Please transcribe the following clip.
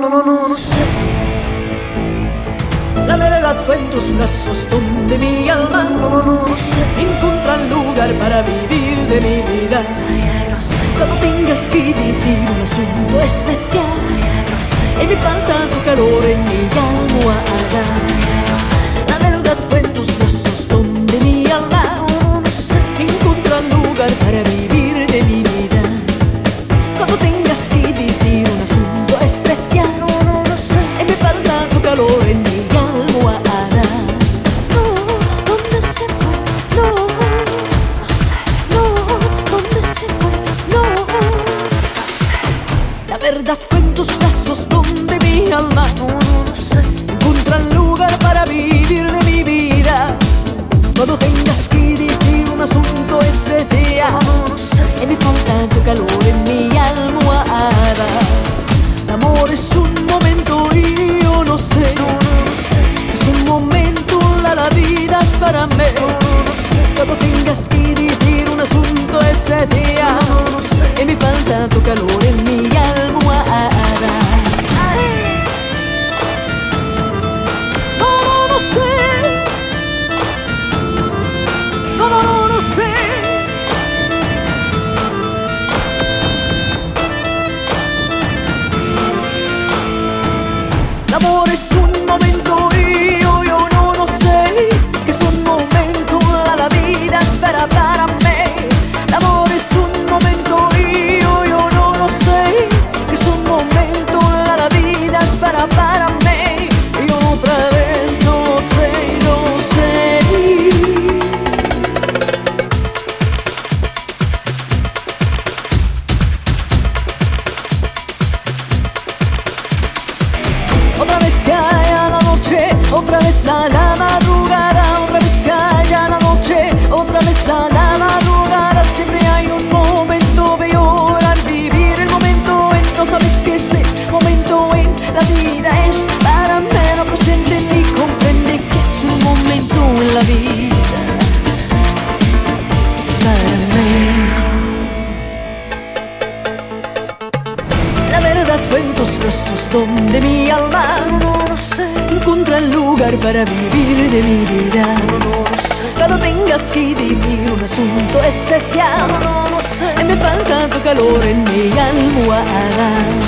no, no, no, no sé. La verdad fue en tus brazos donde mi alma no, no, no, sé. encuentra lugar para vivir de mi vida. Verdad en tus brazos donde mi alma encuentra lugar para vivir de mi vida. Cuando tengas que vivir un asunto especial y me falta tu calor la vida es para menos presente y comprende que es un momento en la vida. Es para mí. La verdad fue en tus brazos donde mi alma encuentra el lugar para vivir de mi vida. Cuando tengas que vivir un asunto especial, me falta tu calor en mi almohada.